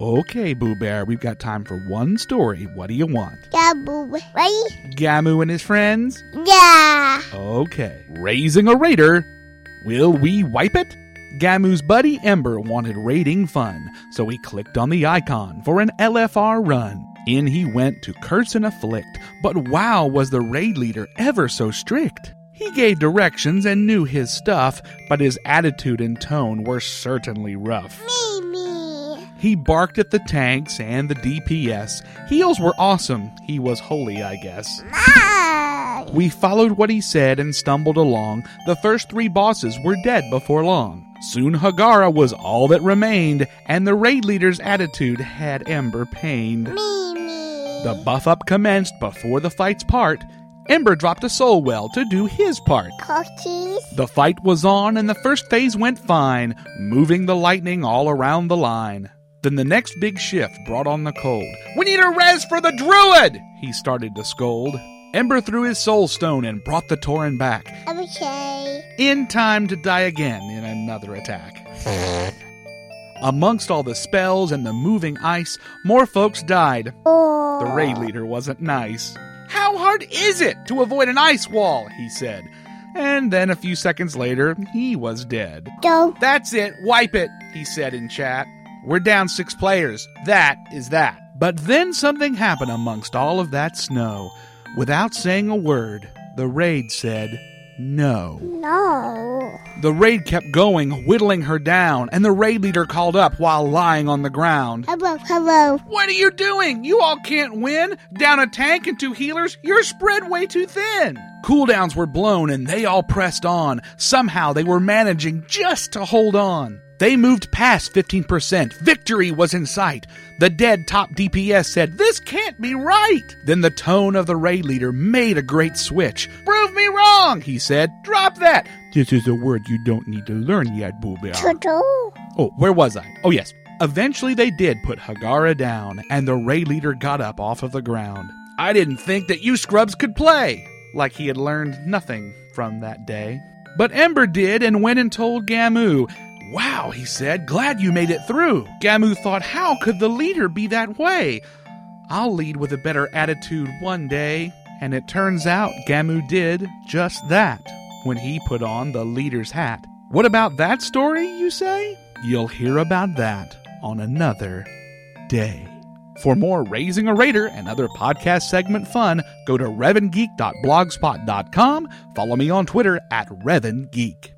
Okay, Boo Bear, we've got time for one story. What do you want? Double. Ready? Gamu and his friends? Yeah. Okay. Raising a raider. Will we wipe it? Gamu's buddy Ember wanted raiding fun, so he clicked on the icon for an LFR run. In he went to curse and afflict, but wow, was the raid leader ever so strict. He gave directions and knew his stuff, but his attitude and tone were certainly rough. He barked at the tanks and the DPS. Heals were awesome. He was holy, I guess. We followed what he said and stumbled along. The first three bosses were dead before long. Soon Hagara was all that remained, and the raid leader's attitude had Ember pained. Me, me. The buff up commenced before the fight's part. Ember dropped a soul well to do his part. Cookies. The fight was on, and the first phase went fine, moving the lightning all around the line. Then the next big shift brought on the cold. We need a res for the druid! He started to scold. Ember threw his soul stone and brought the Tauren back, Okay. in time to die again in another attack. Amongst all the spells and the moving ice, more folks died. Oh. The raid leader wasn't nice. How hard is it to avoid an ice wall? he said. And then a few seconds later, he was dead. Go. That's it, wipe it, he said in chat. We're down six players. That is that. But then something happened amongst all of that snow. Without saying a word, the raid said no. No. The raid kept going, whittling her down, and the raid leader called up while lying on the ground. Hello, hello. What are you doing? You all can't win. Down a tank and two healers, you're spread way too thin. Cooldowns were blown and they all pressed on. Somehow they were managing just to hold on. They moved past 15%. Victory was in sight. The dead top DPS said, This can't be right. Then the tone of the raid leader made a great switch. Prove me wrong, he said. Drop that. This is a word you don't need to learn yet, Boo Bear. Turtle. Oh, where was I? Oh, yes. Eventually, they did put Hagara down, and the raid leader got up off of the ground. I didn't think that you scrubs could play, like he had learned nothing from that day. But Ember did and went and told Gamu. Wow, he said, glad you made it through. Gamu thought, how could the leader be that way? I'll lead with a better attitude one day. And it turns out Gamu did just that when he put on the leader's hat. What about that story, you say? You'll hear about that on another day. For more Raising a Raider and other podcast segment fun, go to revangeek.blogspot.com. Follow me on Twitter at revangeek.